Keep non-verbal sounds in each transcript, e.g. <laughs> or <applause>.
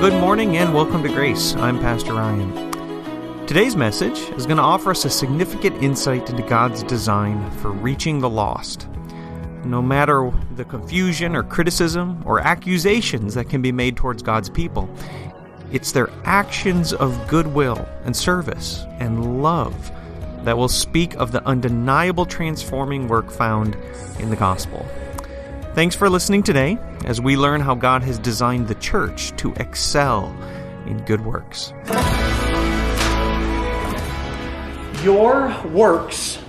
good morning and welcome to Grace. I'm Pastor Ryan. Today's message is going to offer us a significant insight into God's design for reaching the lost. No matter the confusion or criticism or accusations that can be made towards God's people, it's their actions of goodwill and service and love that will speak of the undeniable transforming work found in the gospel. Thanks for listening today as we learn how God has designed the church to excel in good works. Your works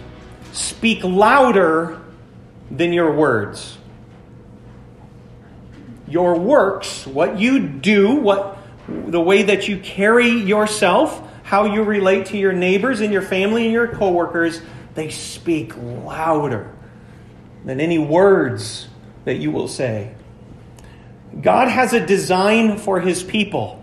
speak louder than your words. Your works, what you do, what the way that you carry yourself, how you relate to your neighbors and your family and your coworkers, they speak louder than any words that you will say. God has a design for his people.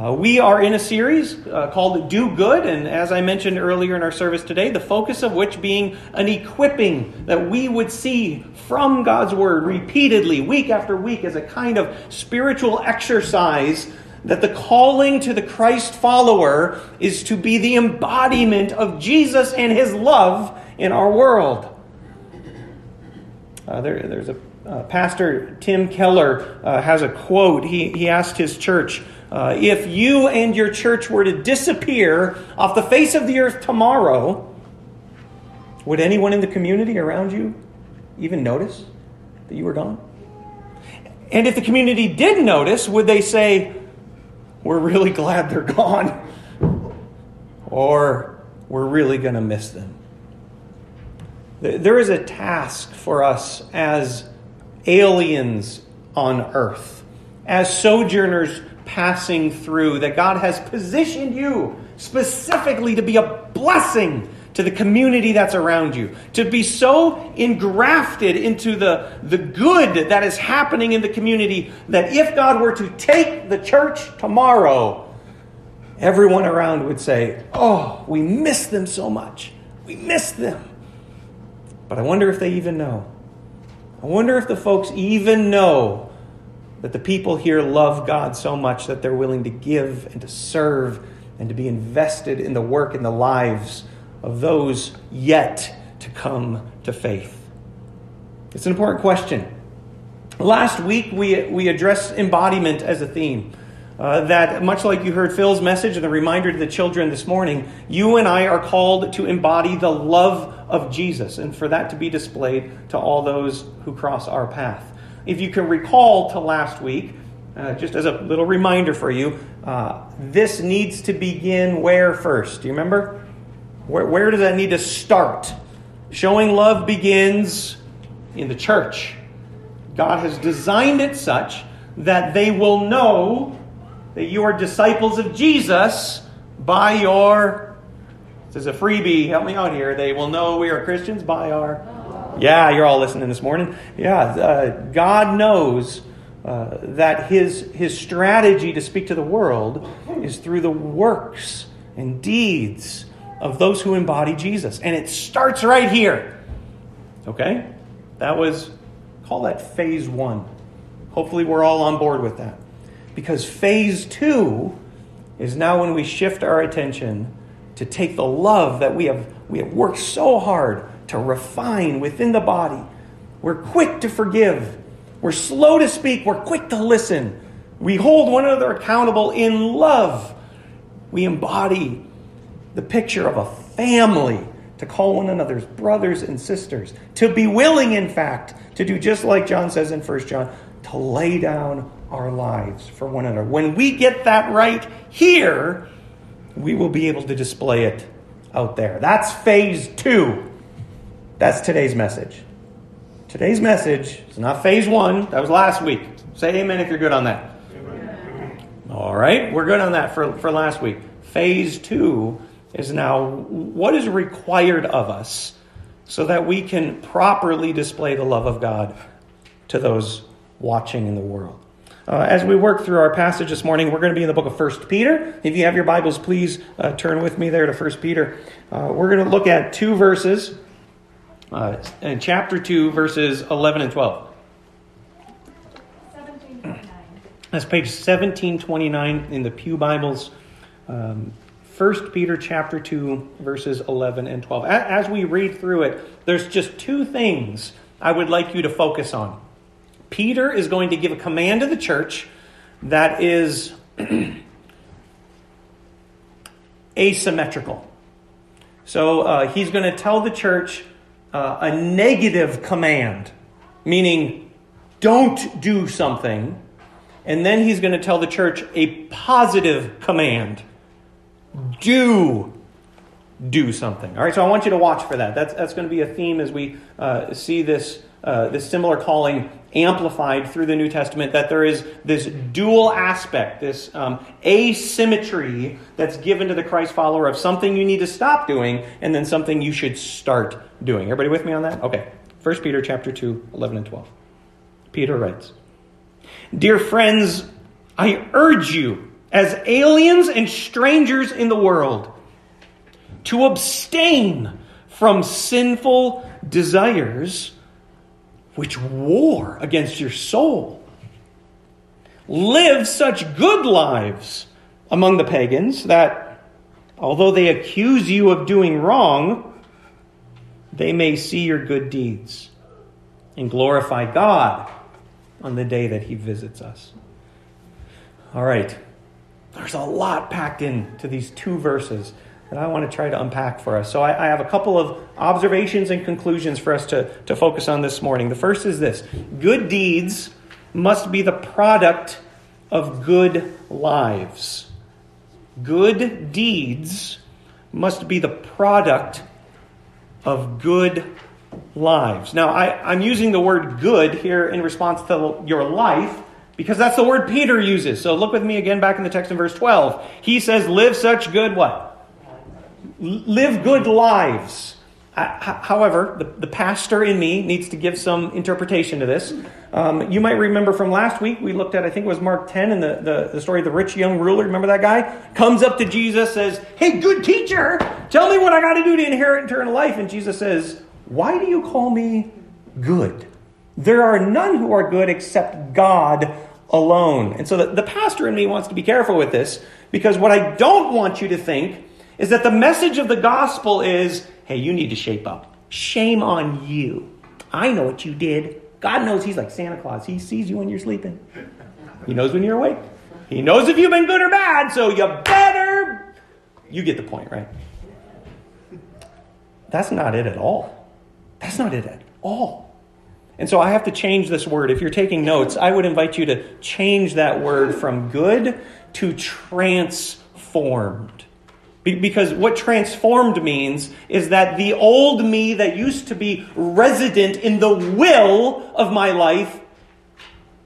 Uh, we are in a series uh, called Do Good, and as I mentioned earlier in our service today, the focus of which being an equipping that we would see from God's Word repeatedly, week after week, as a kind of spiritual exercise that the calling to the Christ follower is to be the embodiment of Jesus and his love in our world. Uh, there, there's a uh, Pastor Tim Keller uh, has a quote. He, he asked his church uh, If you and your church were to disappear off the face of the earth tomorrow, would anyone in the community around you even notice that you were gone? And if the community did notice, would they say, We're really glad they're gone? Or we're really going to miss them? There is a task for us as aliens on earth, as sojourners passing through, that God has positioned you specifically to be a blessing to the community that's around you, to be so engrafted into the, the good that is happening in the community that if God were to take the church tomorrow, everyone around would say, Oh, we miss them so much. We miss them. But I wonder if they even know. I wonder if the folks even know that the people here love God so much that they're willing to give and to serve and to be invested in the work and the lives of those yet to come to faith. It's an important question. Last week, we, we addressed embodiment as a theme. Uh, that, much like you heard Phil's message and the reminder to the children this morning, you and I are called to embody the love of Jesus, and for that to be displayed to all those who cross our path. If you can recall to last week, uh, just as a little reminder for you, uh, this needs to begin where first? Do you remember? Where, where does that need to start? Showing love begins in the church. God has designed it such that they will know that you are disciples of Jesus by your this is a freebie. Help me out here. They will know we are Christians by our. Yeah, you're all listening this morning. Yeah, uh, God knows uh, that his, his strategy to speak to the world is through the works and deeds of those who embody Jesus. And it starts right here. Okay? That was, call that phase one. Hopefully, we're all on board with that. Because phase two is now when we shift our attention to take the love that we have, we have worked so hard to refine within the body. We're quick to forgive. We're slow to speak. We're quick to listen. We hold one another accountable in love. We embody the picture of a family to call one another's brothers and sisters, to be willing, in fact, to do just like John says in 1 John, to lay down our lives for one another. When we get that right here, we will be able to display it out there. That's phase two. That's today's message. Today's message is not phase one. That was last week. Say amen if you're good on that. Amen. All right, we're good on that for, for last week. Phase two is now what is required of us so that we can properly display the love of God to those watching in the world. Uh, as we work through our passage this morning, we're going to be in the book of First Peter. If you have your Bibles, please uh, turn with me there to First Peter. Uh, we're going to look at two verses uh, in chapter 2, verses 11 and 12. That's page 1729 in the Pew Bibles. Um, 1 Peter chapter 2, verses 11 and 12. As we read through it, there's just two things I would like you to focus on. Peter is going to give a command to the church that is <clears throat> asymmetrical. So uh, he's going to tell the church uh, a negative command, meaning don't do something. And then he's going to tell the church a positive command do do something. All right, so I want you to watch for that. That's, that's going to be a theme as we uh, see this, uh, this similar calling amplified through the New Testament, that there is this dual aspect, this um, asymmetry that's given to the Christ follower of something you need to stop doing and then something you should start doing. Everybody with me on that? Okay. 1 Peter chapter 2, 11 and 12. Peter writes, Dear friends, I urge you as aliens and strangers in the world, to abstain from sinful desires which war against your soul. Live such good lives among the pagans that, although they accuse you of doing wrong, they may see your good deeds and glorify God on the day that He visits us. All right. There's a lot packed into these two verses that I want to try to unpack for us. So I, I, have a couple of observations and conclusions for us to, to focus on this morning. The first is this good deeds must be the product of good lives. Good deeds must be the product of good lives. Now, I, I'm using the word good here in response to your life because that's the word Peter uses. So look with me again back in the text in verse 12. He says, Live such good what? Live good lives. However, the, the pastor in me needs to give some interpretation to this. Um, you might remember from last week, we looked at, I think it was Mark 10 and the, the, the story of the rich young ruler. Remember that guy? Comes up to Jesus, says, Hey, good teacher, tell me what I got to do to inherit eternal life. And Jesus says, Why do you call me good? There are none who are good except God alone. And so the, the pastor in me wants to be careful with this because what I don't want you to think is that the message of the gospel is hey, you need to shape up. Shame on you. I know what you did. God knows He's like Santa Claus. He sees you when you're sleeping, He knows when you're awake. He knows if you've been good or bad, so you better. You get the point, right? That's not it at all. That's not it at all. And so I have to change this word. If you're taking notes, I would invite you to change that word from good to transformed. Because what transformed means is that the old me that used to be resident in the will of my life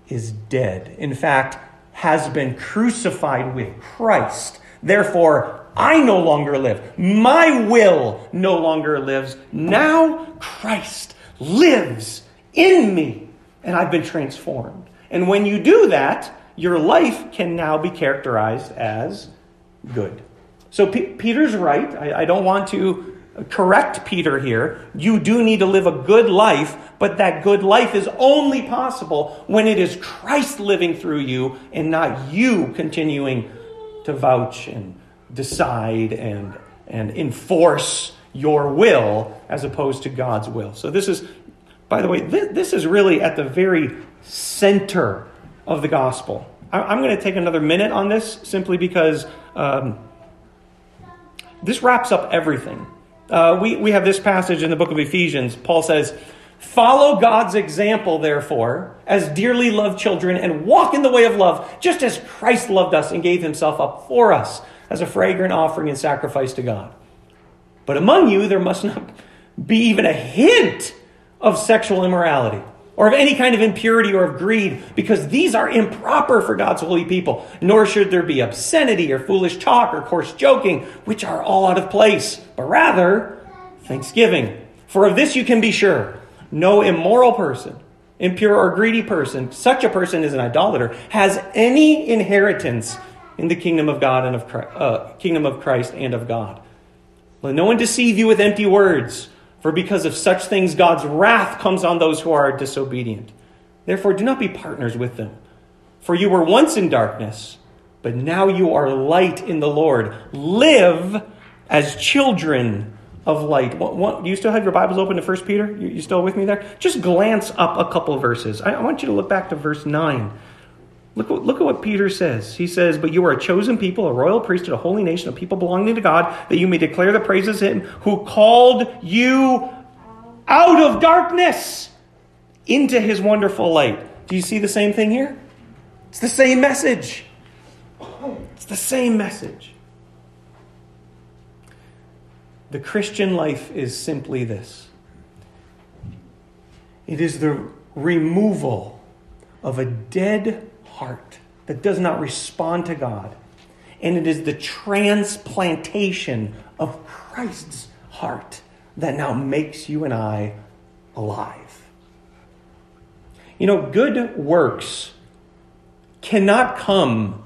is dead. In fact, has been crucified with Christ. Therefore, I no longer live. My will no longer lives. Now Christ lives in me, and I've been transformed. And when you do that, your life can now be characterized as good. So P- Peter's right. I, I don't want to correct Peter here. You do need to live a good life, but that good life is only possible when it is Christ living through you and not you continuing to vouch and decide and, and enforce your will as opposed to God's will. So this is by the way, this, this is really at the very center of the gospel. I, am going to take another minute on this simply because um, this wraps up everything. Uh, we, we have this passage in the book of Ephesians. Paul says, Follow God's example, therefore, as dearly loved children, and walk in the way of love, just as Christ loved us and gave himself up for us as a fragrant offering and sacrifice to God. But among you, there must not be even a hint of sexual immorality or of any kind of impurity or of greed, because these are improper for God's holy people. Nor should there be obscenity or foolish talk or coarse joking, which are all out of place, but rather thanksgiving. For of this you can be sure no immoral person, impure or greedy person, such a person is an idolater, has any inheritance in the kingdom of God and of Christ, uh, kingdom of Christ and of God. Let no one deceive you with empty words. For because of such things, God's wrath comes on those who are disobedient. Therefore, do not be partners with them. For you were once in darkness, but now you are light in the Lord. Live as children of light. What, what, you still have your Bibles open to 1 Peter? You, you still with me there? Just glance up a couple verses. I, I want you to look back to verse 9. Look, look at what Peter says. He says, But you are a chosen people, a royal priesthood, a holy nation, a people belonging to God, that you may declare the praises of Him who called you out of darkness into His wonderful light. Do you see the same thing here? It's the same message. It's the same message. The Christian life is simply this it is the removal of a dead heart that does not respond to God. And it is the transplantation of Christ's heart that now makes you and I alive. You know, good works cannot come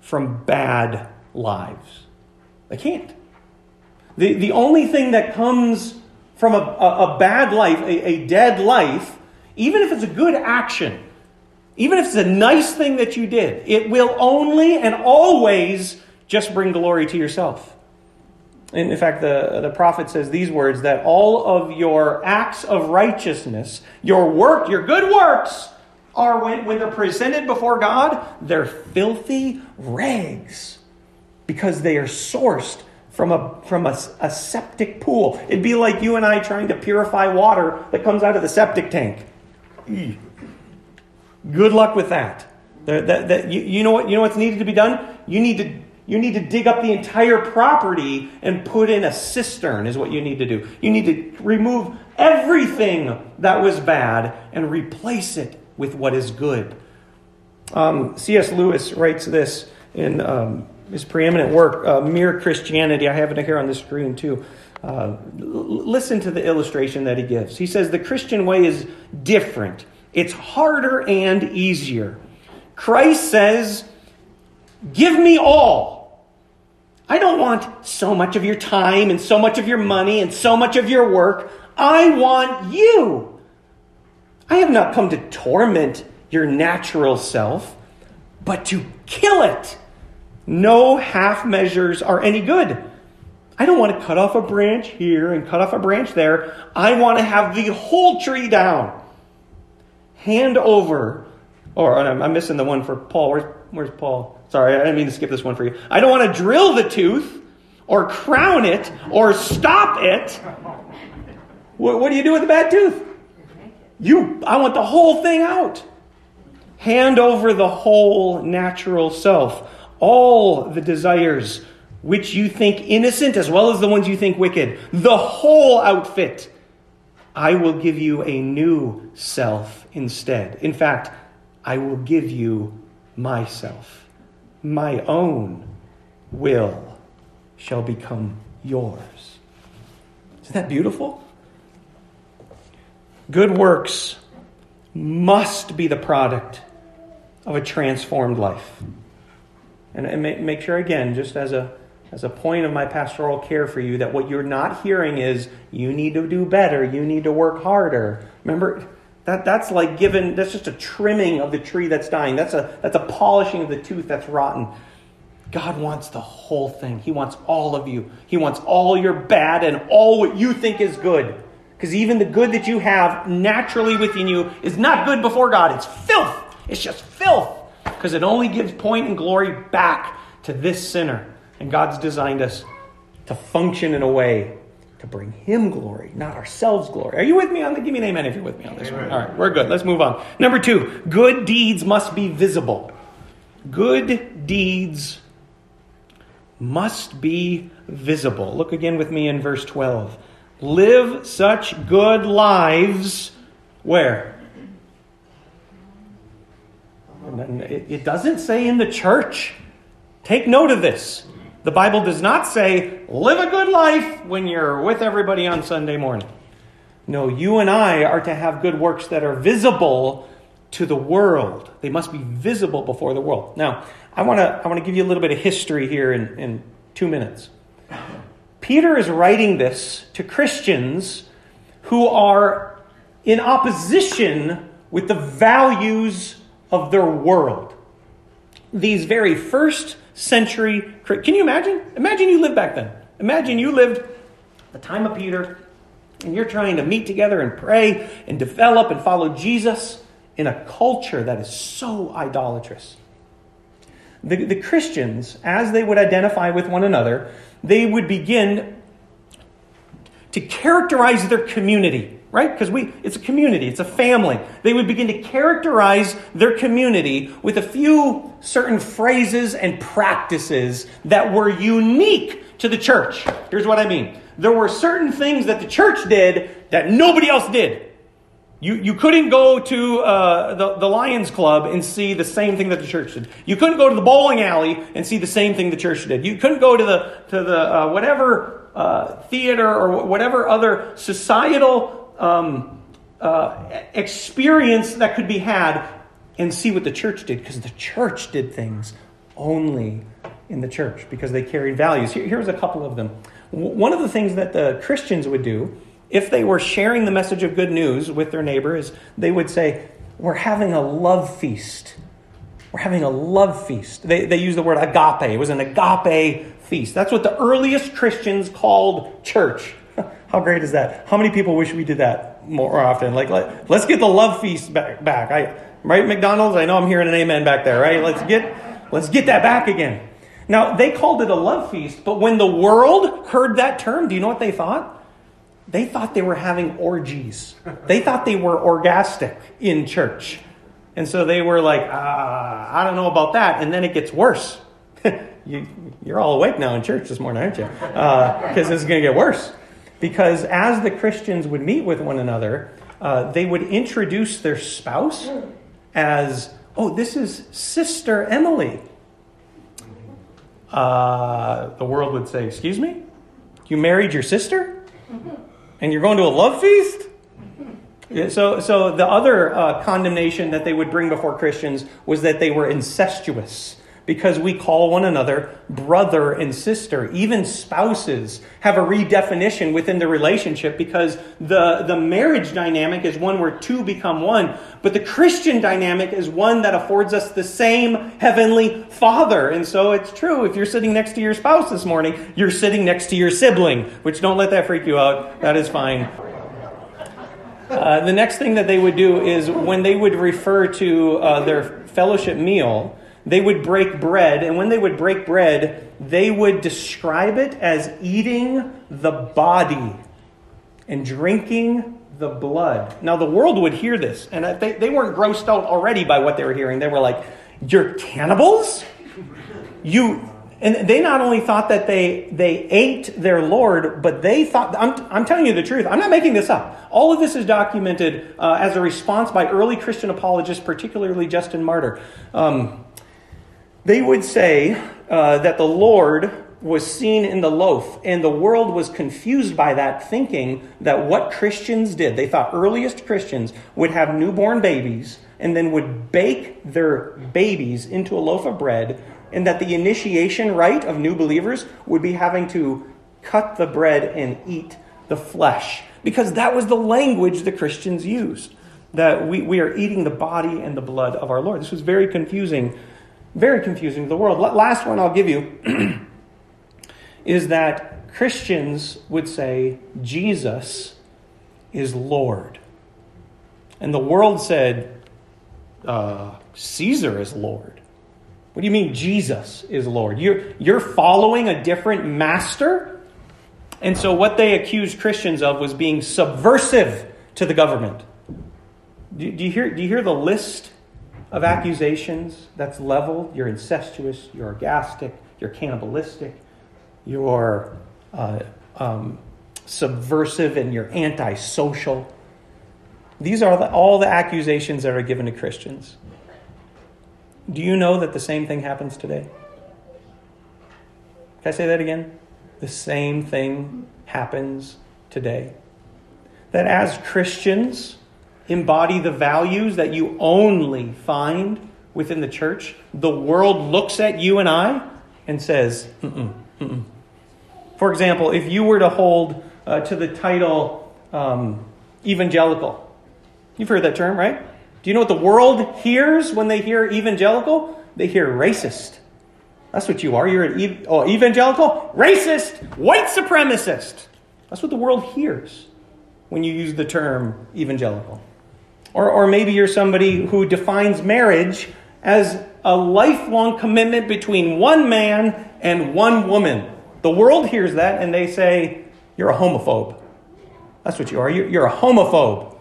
from bad lives. They can't. The, the only thing that comes from a, a, a bad life, a, a dead life, even if it's a good action, even if it's a nice thing that you did, it will only and always just bring glory to yourself. And in fact, the, the prophet says these words that all of your acts of righteousness, your work, your good works, are when, when they're presented before God, they're filthy rags because they are sourced from a from a, a, septic pool. It'd be like you and I trying to purify water that comes out of the septic tank. Good luck with that. that, that you, you, know what you know what's needed to be done? You need to you need to dig up the entire property and put in a cistern is what you need to do. You need to remove everything that was bad and replace it with what is good. Um, C.S. Lewis writes this in um, his preeminent work, uh, Mere Christianity. I have it here on the screen too. Uh, listen to the illustration that he gives. He says the Christian way is different, it's harder and easier. Christ says, Give me all. I don't want so much of your time and so much of your money and so much of your work. I want you. I have not come to torment your natural self, but to kill it. No half measures are any good. I don't want to cut off a branch here and cut off a branch there. I want to have the whole tree down. Hand over, oh, or I'm missing the one for Paul. Where's, where's Paul? Sorry, I didn't mean to skip this one for you. I don't want to drill the tooth, or crown it, or stop it. What, what do you do with a bad tooth? You, I want the whole thing out. Hand over the whole natural self all the desires which you think innocent as well as the ones you think wicked, the whole outfit. I will give you a new self instead. In fact, I will give you myself. My own will shall become yours. Isn't that beautiful? Good works must be the product of a transformed life. And, make, make sure, again, just as a, as a point of my pastoral care for you, that what you're not hearing is you need to do better, you need to work harder. Remember, that, that's like given, that's just a trimming of the tree that's dying. That's a, that's a polishing of the tooth that's rotten. God wants the whole thing. He wants all of you. He wants all your bad and all what you think is good. Because even the good that you have naturally within you is not good before God. It's filth. It's just filth because it only gives point and glory back to this sinner. And God's designed us to function in a way to bring Him glory, not ourselves glory. Are you with me on the? Give me an amen if you're with me on this amen. one. All right, we're good. Let's move on. Number two, good deeds must be visible. Good deeds must be visible. Look again with me in verse 12. Live such good lives where? It doesn't say in the church. Take note of this. The Bible does not say, live a good life when you're with everybody on Sunday morning. No, you and I are to have good works that are visible to the world. They must be visible before the world. Now, I want to I want to give you a little bit of history here in, in two minutes. Peter is writing this to Christians who are in opposition with the values of their world. These very first century, can you imagine? Imagine you lived back then. Imagine you lived the time of Peter, and you're trying to meet together and pray and develop and follow Jesus in a culture that is so idolatrous. The, the Christians, as they would identify with one another, they would begin to characterize their community, right? Because we it's a community, it's a family. They would begin to characterize their community with a few certain phrases and practices that were unique to the church. Here's what I mean. There were certain things that the church did that nobody else did. You, you couldn't go to uh, the, the Lions Club and see the same thing that the church did. You couldn't go to the bowling alley and see the same thing the church did. You couldn't go to the, to the uh, whatever uh, theater or whatever other societal um, uh, experience that could be had and see what the church did because the church did things only in the church because they carried values. Here, here's a couple of them. One of the things that the Christians would do if they were sharing the message of good news with their neighbors, they would say, We're having a love feast. We're having a love feast. They, they use the word agape. It was an agape feast. That's what the earliest Christians called church. How great is that? How many people wish we did that more often? Like, let, us get the love feast back. back. I, right, McDonald's? I know I'm hearing an amen back there, right? Let's get, let's get that back again. Now, they called it a love feast, but when the world heard that term, do you know what they thought? they thought they were having orgies. They thought they were orgastic in church. And so they were like, ah, I don't know about that. And then it gets worse. <laughs> you, you're all awake now in church this morning, aren't you? Because uh, is going to get worse. Because as the Christians would meet with one another, uh, they would introduce their spouse as, oh, this is Sister Emily. Uh, the world would say, excuse me? You married your sister? and you're going to a love feast? So, so the other uh, condemnation that they would bring before Christians was that they were incestuous because we call one another brother and sister. Even spouses have a redefinition within the relationship because the, the marriage dynamic is one where two become one. But the Christian dynamic is one that affords us the same heavenly Father. And so it's true. If you're sitting next to your spouse this morning, you're sitting next to your sibling, which don't let that freak you out. That is fine. Uh, the next thing that they would do is when they would refer to uh, their fellowship meal, they would break bread, and when they would break bread, they would describe it as eating the body and drinking the blood. Now, the world would hear this, and they, they weren't grossed out already by what they were hearing. They were like, You're cannibals? You. And they not only thought that they, they ate their Lord, but they thought, I'm, I'm telling you the truth, I'm not making this up. All of this is documented uh, as a response by early Christian apologists, particularly Justin Martyr. Um, they would say uh, that the Lord was seen in the loaf, and the world was confused by that, thinking that what Christians did, they thought earliest Christians would have newborn babies and then would bake their babies into a loaf of bread, and that the initiation rite of new believers would be having to cut the bread and eat the flesh, because that was the language the Christians used. That we, we are eating the body and the blood of our Lord. This was very confusing very confusing to the world. Last one I'll give you <clears throat> is that Christians would say Jesus is Lord. And the world said, uh, Caesar is Lord. What do you mean Jesus is Lord? You're, you're following a different master? And so what they accused Christians of was being subversive to the government. Do, do, you, hear, do you hear the list of accusations that's leveled. You're incestuous, you're orgastic, you're cannibalistic, you're uh, um, subversive, and you're antisocial. These are the, all the accusations that are given to Christians. Do you know that the same thing happens today? Can I say that again? The same thing happens today. That as Christians, embody the values that you only find within the church, the world looks at you and I and says, mm-mm, mm-mm. For example, if you were to hold uh, to the title um, evangelical, you've heard that term, right? Do you know what the world hears when they hear evangelical? They hear racist. That's what you are. You're an ev- oh, evangelical, racist, white supremacist. That's what the world hears when you use the term evangelical. Or, or maybe you're somebody who defines marriage as a lifelong commitment between one man and one woman. The world hears that and they say, You're a homophobe. That's what you are. You're a homophobe.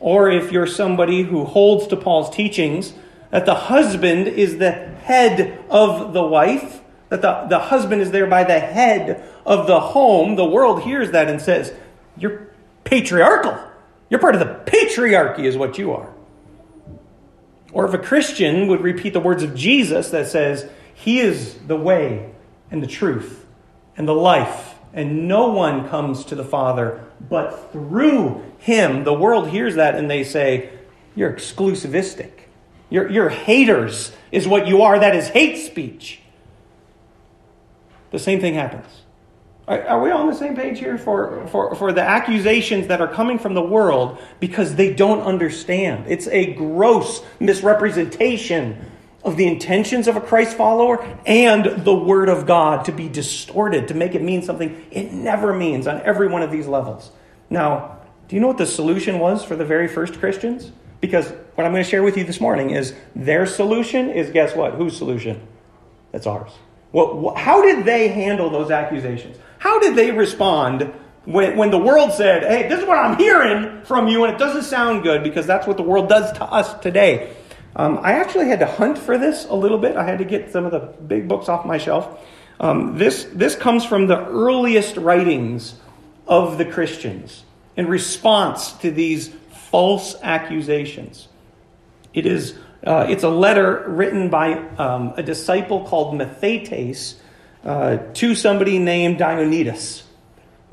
Or if you're somebody who holds to Paul's teachings that the husband is the head of the wife, that the, the husband is thereby the head of the home, the world hears that and says, You're patriarchal. You're part of the patriarchy, is what you are. Or if a Christian would repeat the words of Jesus that says, He is the way and the truth and the life, and no one comes to the Father but through Him. The world hears that and they say, You're exclusivistic. You're, you're haters, is what you are. That is hate speech. The same thing happens. Are, we on the same page here for, for, for the accusations that are coming from the world because they don't understand? It's a gross misrepresentation of the intentions of a Christ follower and the Word of God to be distorted, to make it mean something it never means on every one of these levels. Now, do you know what the solution was for the very first Christians? Because what I'm going to share with you this morning is their solution is guess what? Whose solution? That's ours. Well, how did they handle those accusations? How did they respond when, when the world said, hey, this is what I'm hearing from you, and it doesn't sound good because that's what the world does to us today? Um, I actually had to hunt for this a little bit. I had to get some of the big books off my shelf. Um, this, this comes from the earliest writings of the Christians in response to these false accusations. It is uh, it's a letter written by um, a disciple called Mathetes uh, to somebody named Diognetus.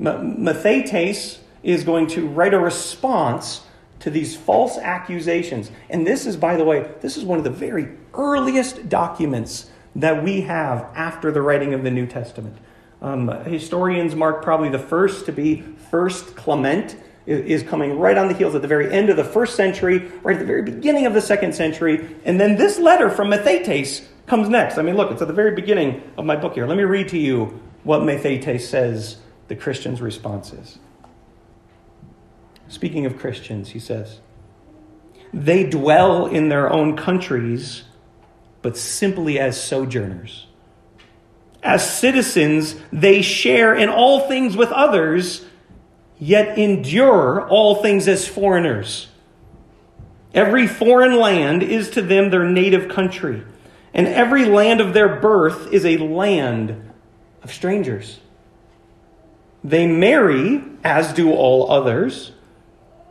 M- Mathetes is going to write a response to these false accusations. And this is, by the way, this is one of the very earliest documents that we have after the writing of the New Testament. Um, historians mark probably the first to be First Clement, is coming right on the heels at the very end of the first century, right at the very beginning of the second century. And then this letter from Mathetes comes next. I mean, look, it's at the very beginning of my book here. Let me read to you what Mathetes says the Christian's response is. Speaking of Christians, he says, they dwell in their own countries, but simply as sojourners. As citizens, they share in all things with others yet endure all things as foreigners. Every foreign land is to them their native country, and every land of their birth is a land of strangers. They marry, as do all others.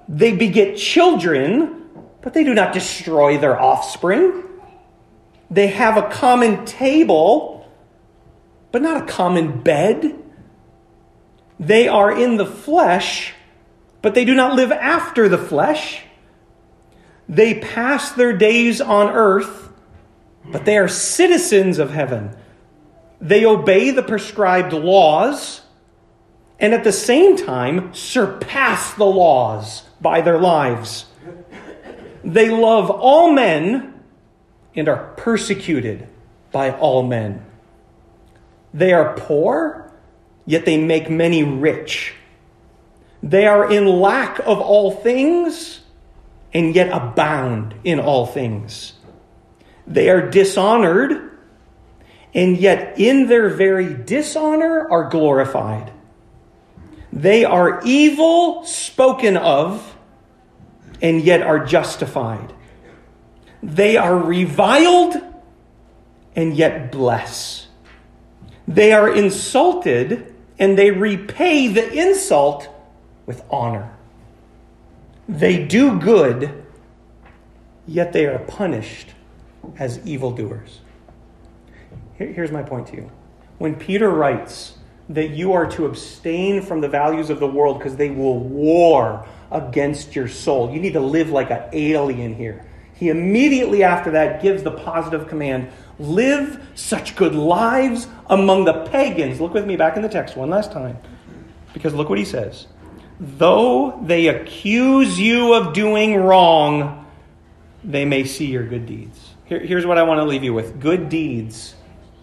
They beget children, but they do not destroy their offspring. They have a common table, but not a common bed. They are in the flesh, but they do not live after the flesh. They pass their days on earth, but they are citizens of heaven. They obey the prescribed laws, and at the same time surpass the laws by their lives. They love all men and are persecuted by all men. They are poor yet they make many rich. They are in lack of all things, and yet abound in all things. They are dishonored, and yet in their very dishonor are glorified. They are evil spoken of, and yet are justified. They are reviled, and yet bless. They are insulted, and they repay the insult with honor. They do good, yet they are punished as evildoers. Here's my point to you. When Peter writes that you are to abstain from the values of the world because they will war against your soul, you need to live like an alien here. He immediately after that gives the positive command live such good lives among the pagans. Look with me back in the text one last time. Because look what he says though they accuse you of doing wrong, they may see your good deeds. Here, here's what I want to leave you with good deeds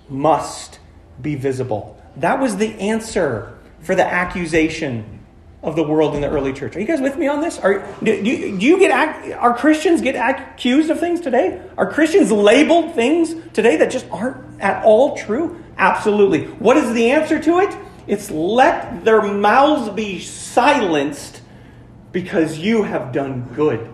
must be visible. That was the answer for the accusation of the world in the early church. Are you guys with me on this? Are do, do you get are Christians get accused of things today? Are Christians labeled things today that just aren't at all true? Absolutely. What is the answer to it? It's let their mouths be silenced because you have done good.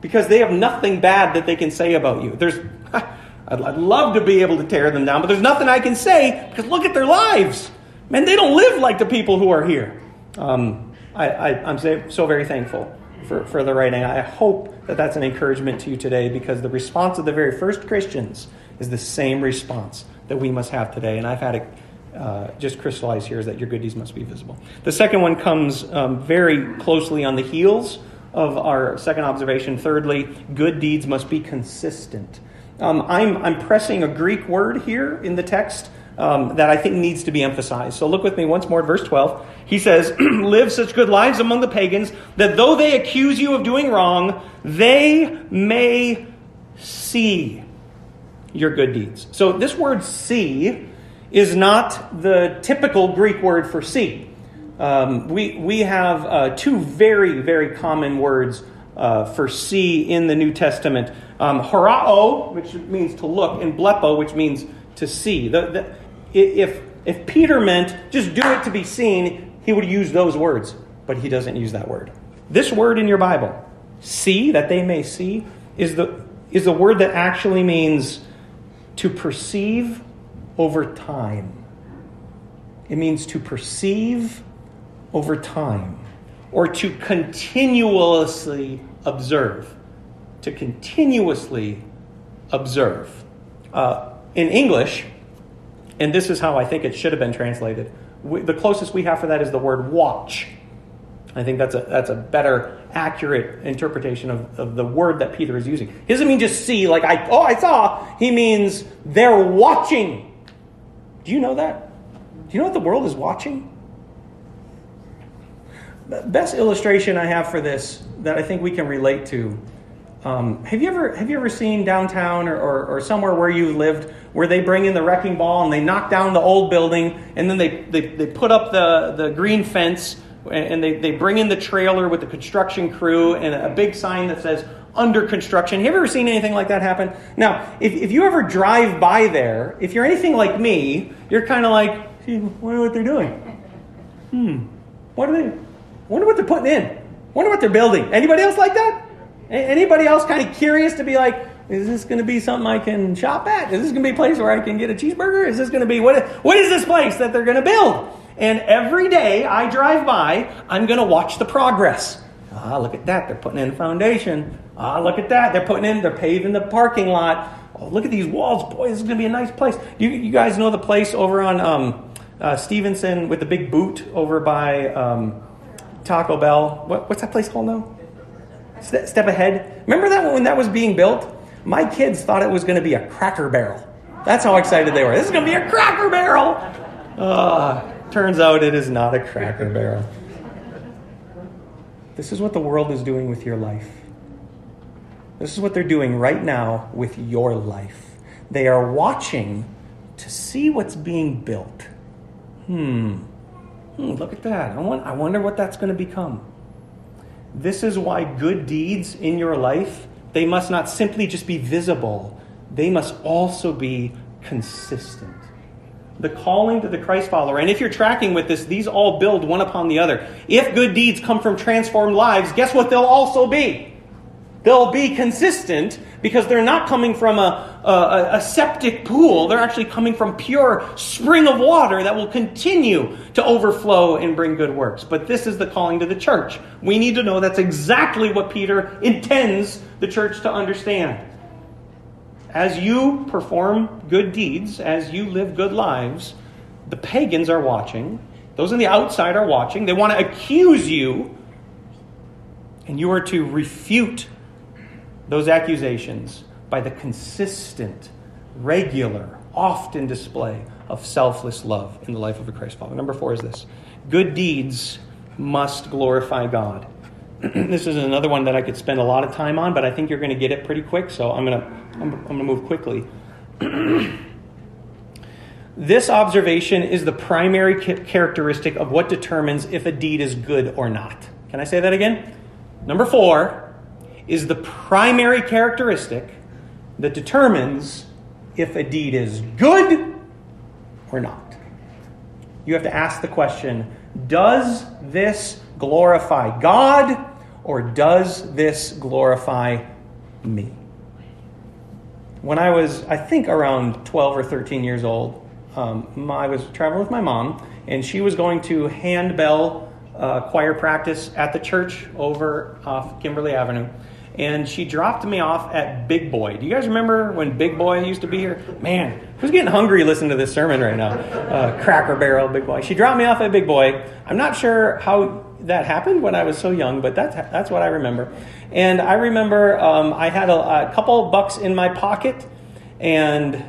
Because they have nothing bad that they can say about you. There's <laughs> I'd, love to be able to tear them down, but there's nothing I can say because look at their lives. Man, they don't live like the people who are here. Um, I, am so very thankful for, for the writing. I hope that that's an encouragement to you today because the response of the very first Christians is the same response that we must have today. And I've had it uh, just crystallized here is that your good deeds must be visible. The second one comes um, very closely on the heels of our second observation. Thirdly, good deeds must be consistent. Um, I'm, I'm pressing a Greek word here in the text um, that I think needs to be emphasized. So look with me once more at verse 12. He says, <clears throat> Live such good lives among the pagans that though they accuse you of doing wrong, they may see your good deeds. So this word see is not the typical Greek word for see. Um, we, we have uh, two very, very common words uh, for see in the New Testament um, horao, which means to look, and blepo, which means to see. The, the, if, if Peter meant just do it to be seen, he would use those words, but he doesn't use that word. This word in your Bible, see, that they may see, is the, is the word that actually means to perceive over time. It means to perceive over time or to continuously observe. To continuously observe. Uh, in English, and this is how I think it should have been translated. We, the closest we have for that is the word watch. I think that's a, that's a better, accurate interpretation of, of the word that Peter is using. He doesn't mean just see, like, I, oh, I saw. He means they're watching. Do you know that? Do you know what the world is watching? Best illustration I have for this that I think we can relate to um, have you ever have you ever seen downtown or, or, or, somewhere where you lived where they bring in the wrecking ball and they knock down the old building and then they, they, they put up the, the green fence and they, they bring in the trailer with the construction crew and a big sign that says under construction. Have you ever seen anything like that happen? Now, if, if you ever drive by there, if you're anything like me, you're kind of like, wonder what they're doing. Hmm, what are they? Wonder what they're putting in. Wonder what they're building. Anybody else like that? Anybody else kind of curious to be like, is this going to be something I can shop at? Is this going to be a place where I can get a cheeseburger? Is this going to be what? What is this place that they're going to build? And every day I drive by, I'm going to watch the progress. Ah, look at that. They're putting in foundation. Ah, look at that. They're putting in, they're paving the parking lot. Oh, look at these walls. Boy, this is going to be a nice place. You, you guys know the place over on um, uh, Stevenson with the big boot over by um, Taco Bell? What, what's that place called now? step ahead. Remember that when that was being built? My kids thought it was going to be a cracker barrel. That's how excited they were. This is going to be a cracker barrel. Uh, turns out it is not a cracker barrel. This is what the world is doing with your life. This is what they're doing right now with your life. They are watching to see what's being built. Hmm. Hmm look at that. I, want, I wonder what that's going to become. This is why good deeds in your life, they must not simply just be visible, they must also be consistent. The calling to the Christ follower, and if you're tracking with this, these all build one upon the other. If good deeds come from transformed lives, guess what they'll also be? They'll be consistent because they're not coming from a, a, a, septic pool. They're actually coming from pure spring of water that will continue to overflow and bring good works. But this is the calling to the church. We need to know that's exactly what Peter intends the church to understand. As you perform good deeds, as you live good lives, the pagans are watching. Those on the outside are watching. They want to accuse you, and you are to refute those accusations by the consistent, regular, often display of selfless love in the life of a Christ follower. Number four is this good deeds must glorify God. <clears throat> this is another one that I could spend a lot of time on, but I think you're going to get it pretty quick, so I'm going to I'm, I'm going to move quickly. <clears throat> this observation is the primary characteristic of what determines if a deed is good or not. Can I say that again? Number four is the primary characteristic that determines if a deed is good or not. You have to ask the question Does this glorify God or does this glorify me? When I was, I think, around 12 or 13 years old, um, I was traveling with my mom, and she was going to handbell uh, choir practice at the church over off Kimberly Avenue and she dropped me off at Big Boy. Do you guys remember when Big Boy used to be here? Man, who's getting hungry listening to this sermon right now? Uh, Cracker Barrel, Big Boy. She dropped me off at Big Boy. I'm not sure how that happened when I was so young, but that's that's what I remember. And I remember um, I had a, a, couple bucks in my pocket, and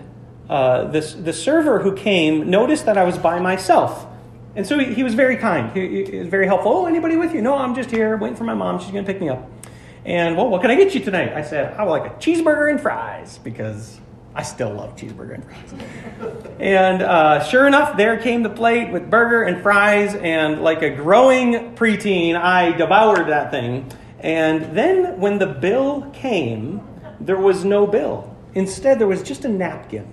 uh, this the server who came noticed that I was by myself. And so he, he was very kind. He, he was very helpful. Oh, anybody with you? No, I'm just here waiting for my mom. She's going to pick me up. And, well, what can I get you tonight? I said, I would like a cheeseburger and fries because I still love cheeseburger and fries. <laughs> and uh, sure enough, there came the plate with burger and fries, and like a growing preteen, I devoured that thing. And then when the bill came, there was no bill. Instead, there was just a napkin.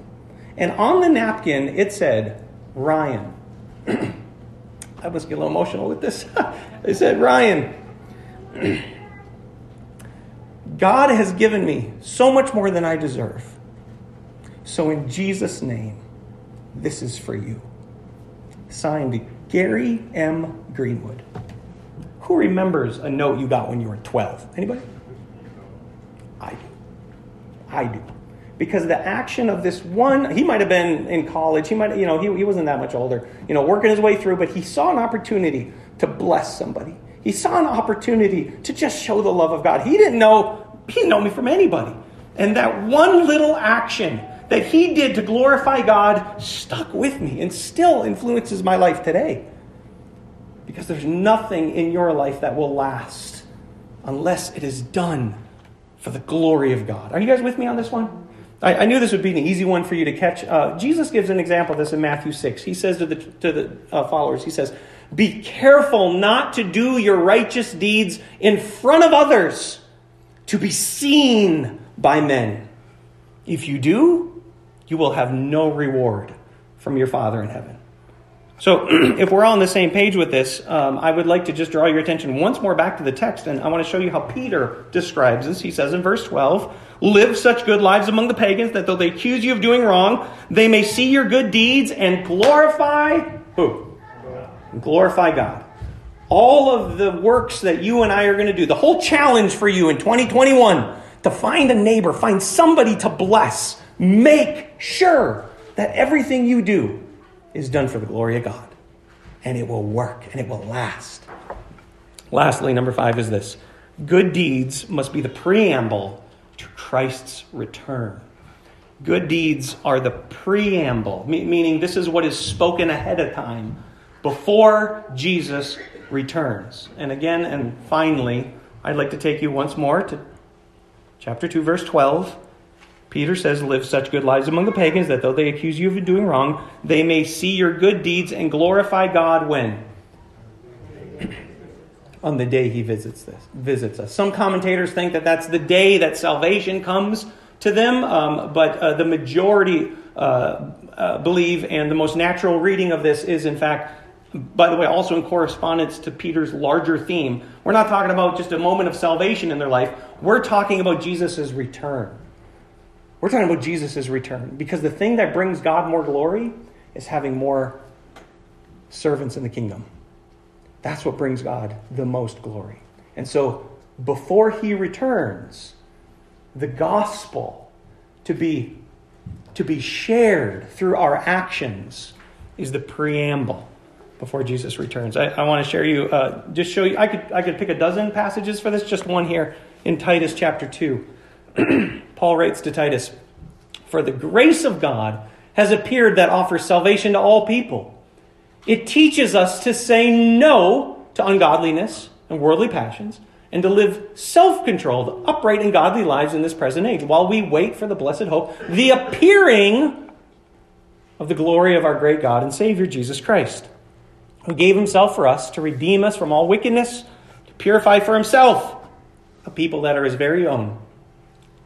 And on the napkin, it said, Ryan. <clears throat> I must get a little emotional with this. <laughs> it said, Ryan. <clears throat> God has given me so much more than I deserve. So, in Jesus' name, this is for you. Signed Gary M. Greenwood. Who remembers a note you got when you were 12? Anybody? I do. I do. Because the action of this one, he might have been in college, he might, you know, he, he wasn't that much older, you know, working his way through, but he saw an opportunity to bless somebody. He saw an opportunity to just show the love of God. He didn't know he didn't know me from anybody. And that one little action that he did to glorify God stuck with me and still influences my life today. Because there's nothing in your life that will last unless it is done for the glory of God. Are you guys with me on this one? I, I knew this would be an easy one for you to catch. Uh, Jesus gives an example of this in Matthew 6. He says to the, to the uh, followers, He says, Be careful not to do your righteous deeds in front of others to be seen by men. If you do, you will have no reward from your Father in heaven. So, <clears throat> if we're all on the same page with this, um, I would like to just draw your attention once more back to the text, and I want to show you how Peter describes this. He says in verse 12, Live such good lives among the pagans that though they accuse you of doing wrong, they may see your good deeds and glorify who? Glorify God all of the works that you and I are going to do, the whole challenge for you in 2021 to find a neighbor, find somebody to bless, make sure that everything you do is done for the glory of God. And it will work and it will last. Lastly, number five is this good deeds must be the preamble to Christ's return. Good deeds are the preamble, meaning this is what is spoken ahead of time before Jesus returns. And again, and finally, I'd like to take you once more to chapter 2, verse 12. Peter says, Live such good lives among the pagans that though they accuse you of doing wrong, they may see your good deeds and glorify God when? On the day he visits this, visits us. Some commentators think that that's the day that salvation comes to them, um, but uh, the majority uh, uh, believe, and the most natural reading of this is, in fact, by the way, also in correspondence to Peter's larger theme. We're not talking about just a moment of salvation in their life. We're talking about Jesus' return. We're talking about Jesus' return because the thing that brings God more glory is having more servants in the kingdom. That's what brings God the most glory. And so, before he returns, the gospel to be, to be shared through our actions is the preamble before Jesus returns. I, I want to share you, uh, just show you. I could I could pick a dozen passages for this. Just one here in Titus chapter two. <clears throat> Paul writes to Titus, "For the grace of God has appeared that offers salvation to all people. It teaches us to say no to ungodliness and worldly passions, and to live self controlled, upright, and godly lives in this present age, while we wait for the blessed hope, the appearing of the glory of our great God and Savior, Jesus Christ, who gave himself for us to redeem us from all wickedness, to purify for himself a people that are his very own,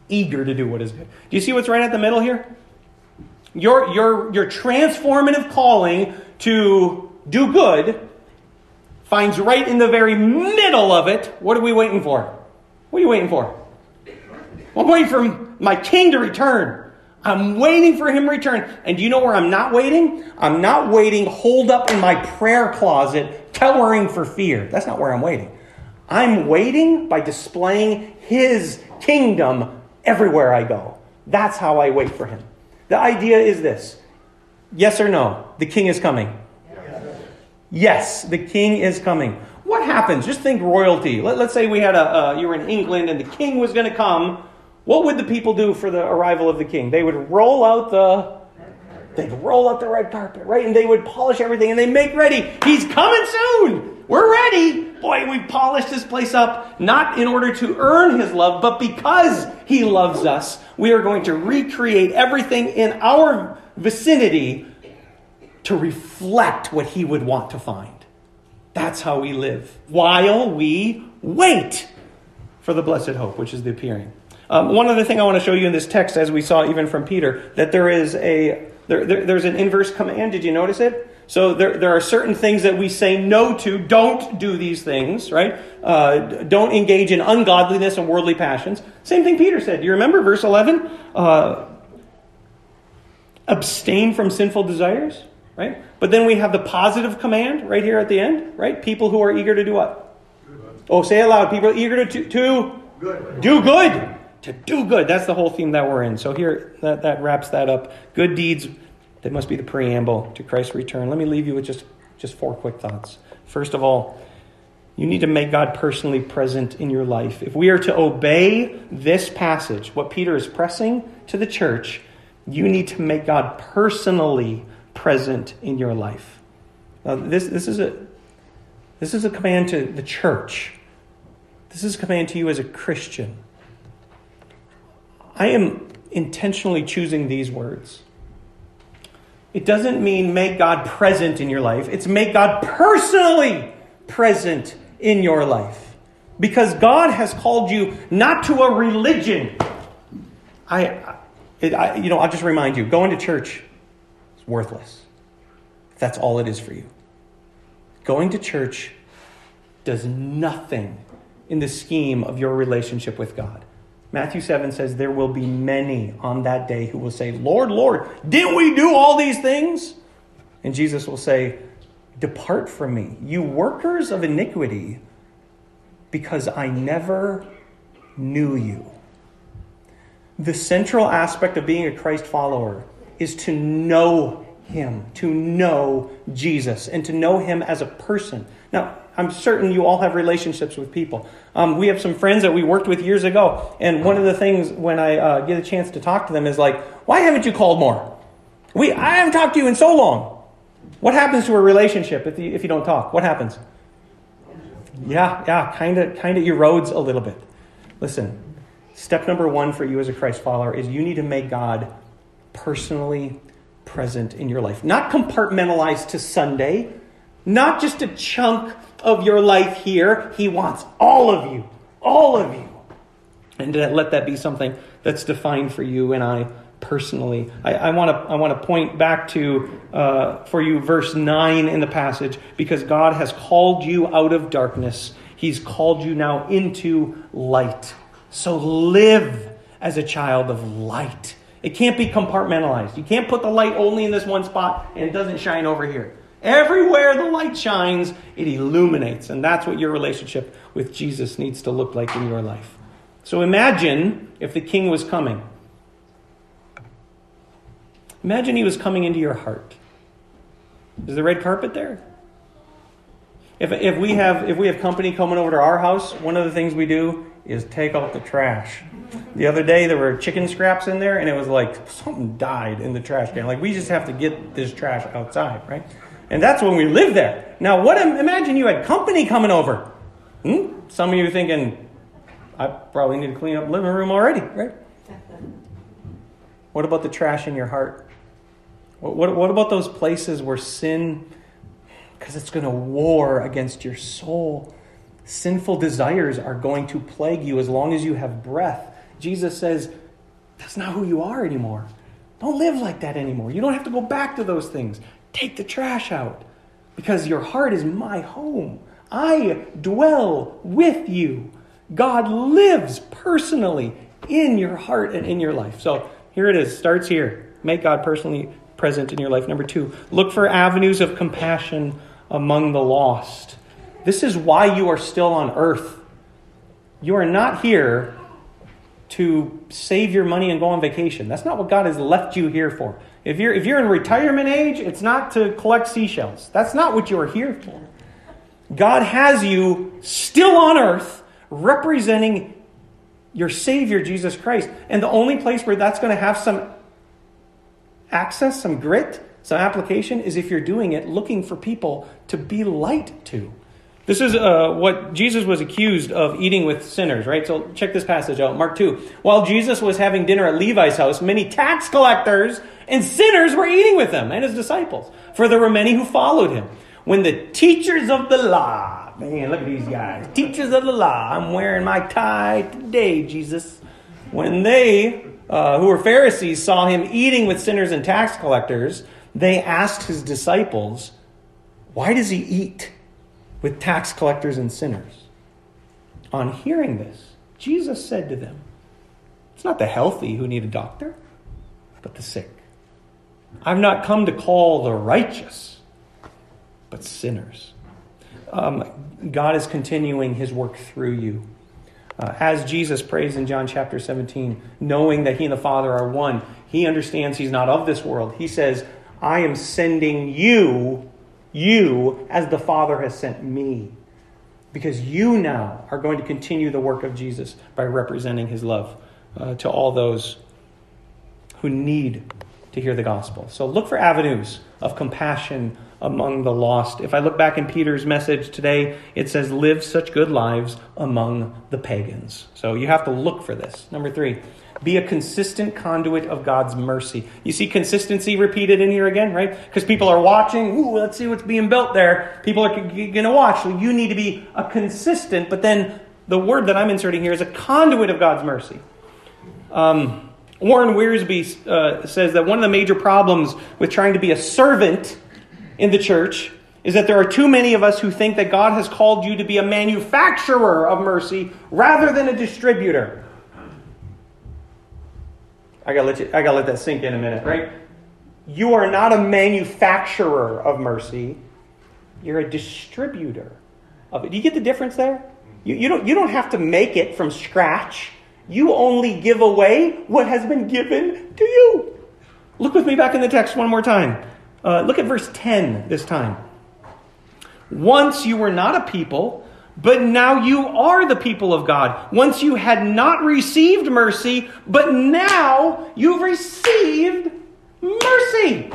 eager to do what is good. Do you see what's right at the middle here? Your, your, your transformative calling to do good finds right in the very middle of it. What are we waiting for? What are you waiting for? I'm waiting for my king to return. I'm waiting for him to return. And do you know where I'm not waiting? I'm not waiting holed up in my prayer closet, cowering for fear. That's not where I'm waiting. I'm waiting by displaying his kingdom everywhere I go. That's how I wait for him. The idea is this yes or no? The king is coming. Yes, the king is coming. What happens? Just think royalty. Let, us say we had a, uh, you were in England and the king was going to come. What would the people do for the arrival of the king? They would roll out the they'd roll out the red carpet, right? And they would polish everything and they make ready. He's coming soon. We're ready. Boy, We've polished this place up not in order to earn his love, but because he loves us. We are going to recreate everything in our vicinity to reflect what he would want to find. That's how we live while we wait for the blessed hope, which is the appearing. Um, one other thing I want to show you in this text, as we saw even from Peter, that there is a there, there, there's an inverse command. Did you notice it? So there, there are certain things that we say no to. Don't do these things, right? Uh, don't engage in ungodliness and worldly passions. Same thing Peter said. Do you remember verse 11? Uh, abstain from sinful desires right? But then we have the positive command right here at the end, right? People who are eager to do what? Oh, say it loud. People are eager to, to good. do good. To do good. That's the whole theme that we're in. So here, that, that wraps that up. Good deeds, that must be the preamble to Christ's return. Let me leave you with just, just four quick thoughts. First of all, you need to make God personally present in your life. If we are to obey this passage, what Peter is pressing to the church, you need to make God personally present in your life. Now, this, this, is a, this is a command to the church. This is a command to you as a Christian. I am intentionally choosing these words. It doesn't mean make God present in your life, it's make God personally present in your life. Because God has called you not to a religion. I, it, I you know, I'll just remind you going to church is worthless. That's all it is for you. Going to church does nothing in the scheme of your relationship with God. Matthew 7 says, There will be many on that day who will say, Lord, Lord, didn't we do all these things? And Jesus will say, Depart from me, you workers of iniquity, because I never knew you. The central aspect of being a Christ follower is to know him, to know Jesus, and to know him as a person. Now, I'm certain you all have relationships with people. Um, we have some friends that we worked with years ago, and one of the things when I uh, get a chance to talk to them is like, "Why haven't you called more? We I haven't talked to you in so long. What happens to a relationship if you, if you don't talk? What happens? Yeah, yeah, kind of kind of erodes a little bit. Listen, step number one for you as a Christ follower is you need to make God personally present in your life. Not compartmentalized to Sunday, not just a chunk of your life here. He wants all of you, all of you. And let that be something that's defined for you and I personally. I want to I want to point back to uh, for you verse nine in the passage because God has called you out of darkness. He's called you now into light. So live as a child of light. It can't be compartmentalized. You can't put the light only in this one spot and it doesn't shine over here. Everywhere the light shines, it illuminates. And that's what your relationship with Jesus needs to look like in your life. So imagine if the king was coming. Imagine he was coming into your heart. Is the red carpet there? If, if, we have, if we have company coming over to our house, one of the things we do is take out the trash. The other day there were chicken scraps in there, and it was like something died in the trash can. Like we just have to get this trash outside, right? And that's when we lived there. Now, what imagine you had company coming over. Hmm? Some of you thinking, I probably need to clean up living room already, right? What about the trash in your heart? What, what, what about those places where sin, because it's going to war against your soul, sinful desires are going to plague you as long as you have breath? Jesus says, that's not who you are anymore. Don't live like that anymore. You don't have to go back to those things. Take the trash out because your heart is my home. I dwell with you. God lives personally in your heart and in your life. So here it is. Starts here. Make God personally present in your life. Number two, look for avenues of compassion among the lost. This is why you are still on earth. You are not here to save your money and go on vacation. That's not what God has left you here for. If you're, if you're in retirement age, it's not to collect seashells. That's not what you are here for. God has you still on earth representing your Savior, Jesus Christ. And the only place where that's going to have some access, some grit, some application is if you're doing it looking for people to be light to. This is uh, what Jesus was accused of eating with sinners, right? So check this passage out, Mark 2. While Jesus was having dinner at Levi's house, many tax collectors and sinners were eating with him and his disciples, for there were many who followed him. When the teachers of the law, man, look at these guys, teachers of the law, I'm wearing my tie today, Jesus. When they, uh, who were Pharisees, saw him eating with sinners and tax collectors, they asked his disciples, Why does he eat with tax collectors and sinners? On hearing this, Jesus said to them, It's not the healthy who need a doctor, but the sick. I've not come to call the righteous but sinners. Um, God is continuing his work through you. Uh, as Jesus prays in John chapter 17, knowing that he and the Father are one, he understands he's not of this world. He says, I am sending you, you, as the Father has sent me. Because you now are going to continue the work of Jesus by representing his love uh, to all those who need to hear the gospel. So look for avenues of compassion among the lost. If I look back in Peter's message today, it says, Live such good lives among the pagans. So you have to look for this. Number three, be a consistent conduit of God's mercy. You see consistency repeated in here again, right? Because people are watching. Ooh, let's see what's being built there. People are going to watch. You need to be a consistent, but then the word that I'm inserting here is a conduit of God's mercy. Um, Warren Wiersbe uh, says that one of the major problems with trying to be a servant in the church is that there are too many of us who think that God has called you to be a manufacturer of mercy rather than a distributor. I gotta let I gotta let that sink in a minute, right? You are not a manufacturer of mercy. You're a distributor of it. Do you get the difference there? You, you, don't, you don't have to make it from scratch. You only give away what has been given to you. Look with me back in the text one more time. Uh, look at verse 10 this time. Once you were not a people, but now you are the people of God. Once you had not received mercy, but now you've received mercy.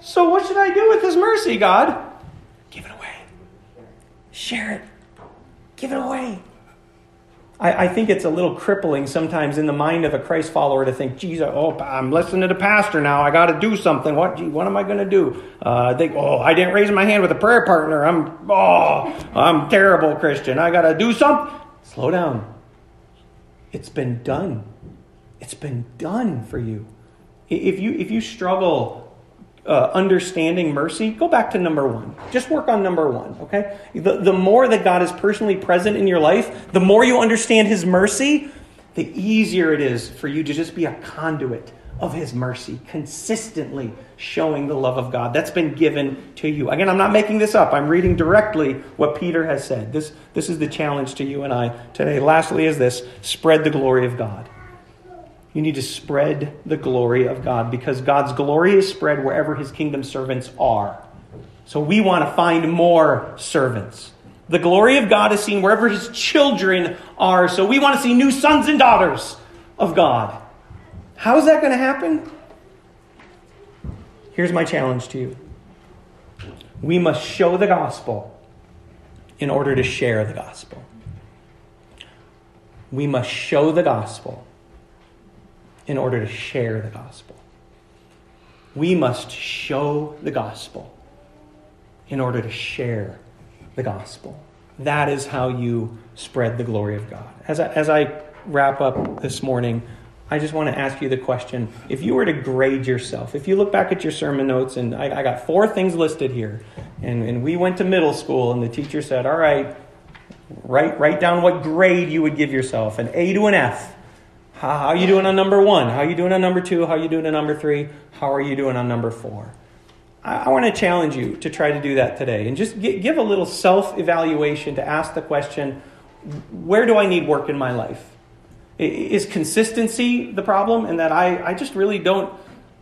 So, what should I do with this mercy, God? Give it away. Share it. Give it away. I, I, think it's a little crippling sometimes in the mind of a Christ follower to think, Jesus, oh, I'm listening to the pastor now. I got to do something. What, gee, what am I going to do? Uh, think, oh, I didn't raise my hand with a prayer partner. I'm, oh, I'm terrible Christian. I got to do something. Slow down. It's been done. It's been done for you. If you if you struggle uh, understanding mercy, go back to number one. Just work on number one, okay? The, the more that God is personally present in your life, the more you understand His mercy, the easier it is for you to just be a conduit of His mercy, consistently showing the love of God that's been given to you. Again, I'm not making this up. I'm reading directly what Peter has said. This, this is the challenge to you and I today. Lastly, is this spread the glory of God. You need to spread the glory of God because God's glory is spread wherever his kingdom servants are. So we want to find more servants. The glory of God is seen wherever his children are. So we want to see new sons and daughters of God. How is that going to happen? Here's my challenge to you We must show the gospel in order to share the gospel. We must show the gospel in order to share the gospel. We must show the gospel in order to share the gospel. That is how you spread the glory of God. As I, as I wrap up this morning, I just want to ask you the question if you were to grade yourself, if you look back at your sermon notes, and I, I got four things listed here, and, and we went to middle school, and the teacher said, All right, write, write down what grade you would give yourself an A to an F. How, how are you doing on number one? How are you doing on number two? How are you doing on number three? How are you doing on number four? I, I want to challenge you to try to do that today and just give a little self evaluation to ask the question where do I need work in my life? Is consistency the problem and that I, I just really don't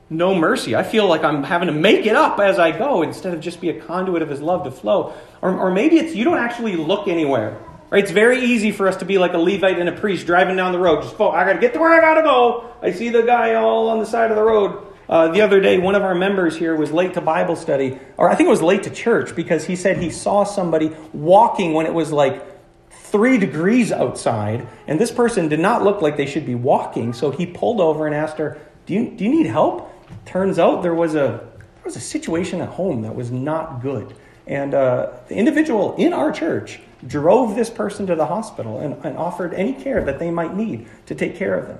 know mercy? I feel like I'm having to make it up as I go instead of just be a conduit of His love to flow. Or, or maybe it's you don't actually look anywhere. Right? It's very easy for us to be like a Levite and a priest driving down the road. Just, oh, I got to get to where I got to go. I see the guy all on the side of the road. Uh, the other day, one of our members here was late to Bible study, or I think it was late to church because he said he saw somebody walking when it was like three degrees outside, and this person did not look like they should be walking. So he pulled over and asked her, "Do you do you need help?" Turns out there was a there was a situation at home that was not good, and uh, the individual in our church drove this person to the hospital and, and offered any care that they might need to take care of them.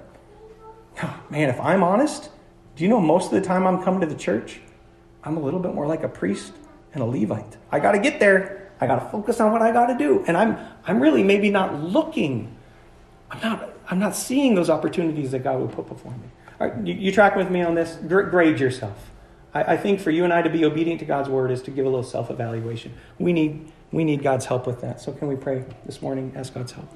Man, if I'm honest, do you know most of the time I'm coming to the church, I'm a little bit more like a priest and a Levite. I got to get there I got to focus on what I got to do. And I'm, I'm really maybe not looking. I'm not, I'm not seeing those opportunities that God would put before me. You, you track with me on this? Grade yourself. I, I think for you and I to be obedient to God's word is to give a little self evaluation. We need, we need God's help with that. So can we pray this morning? Ask God's help.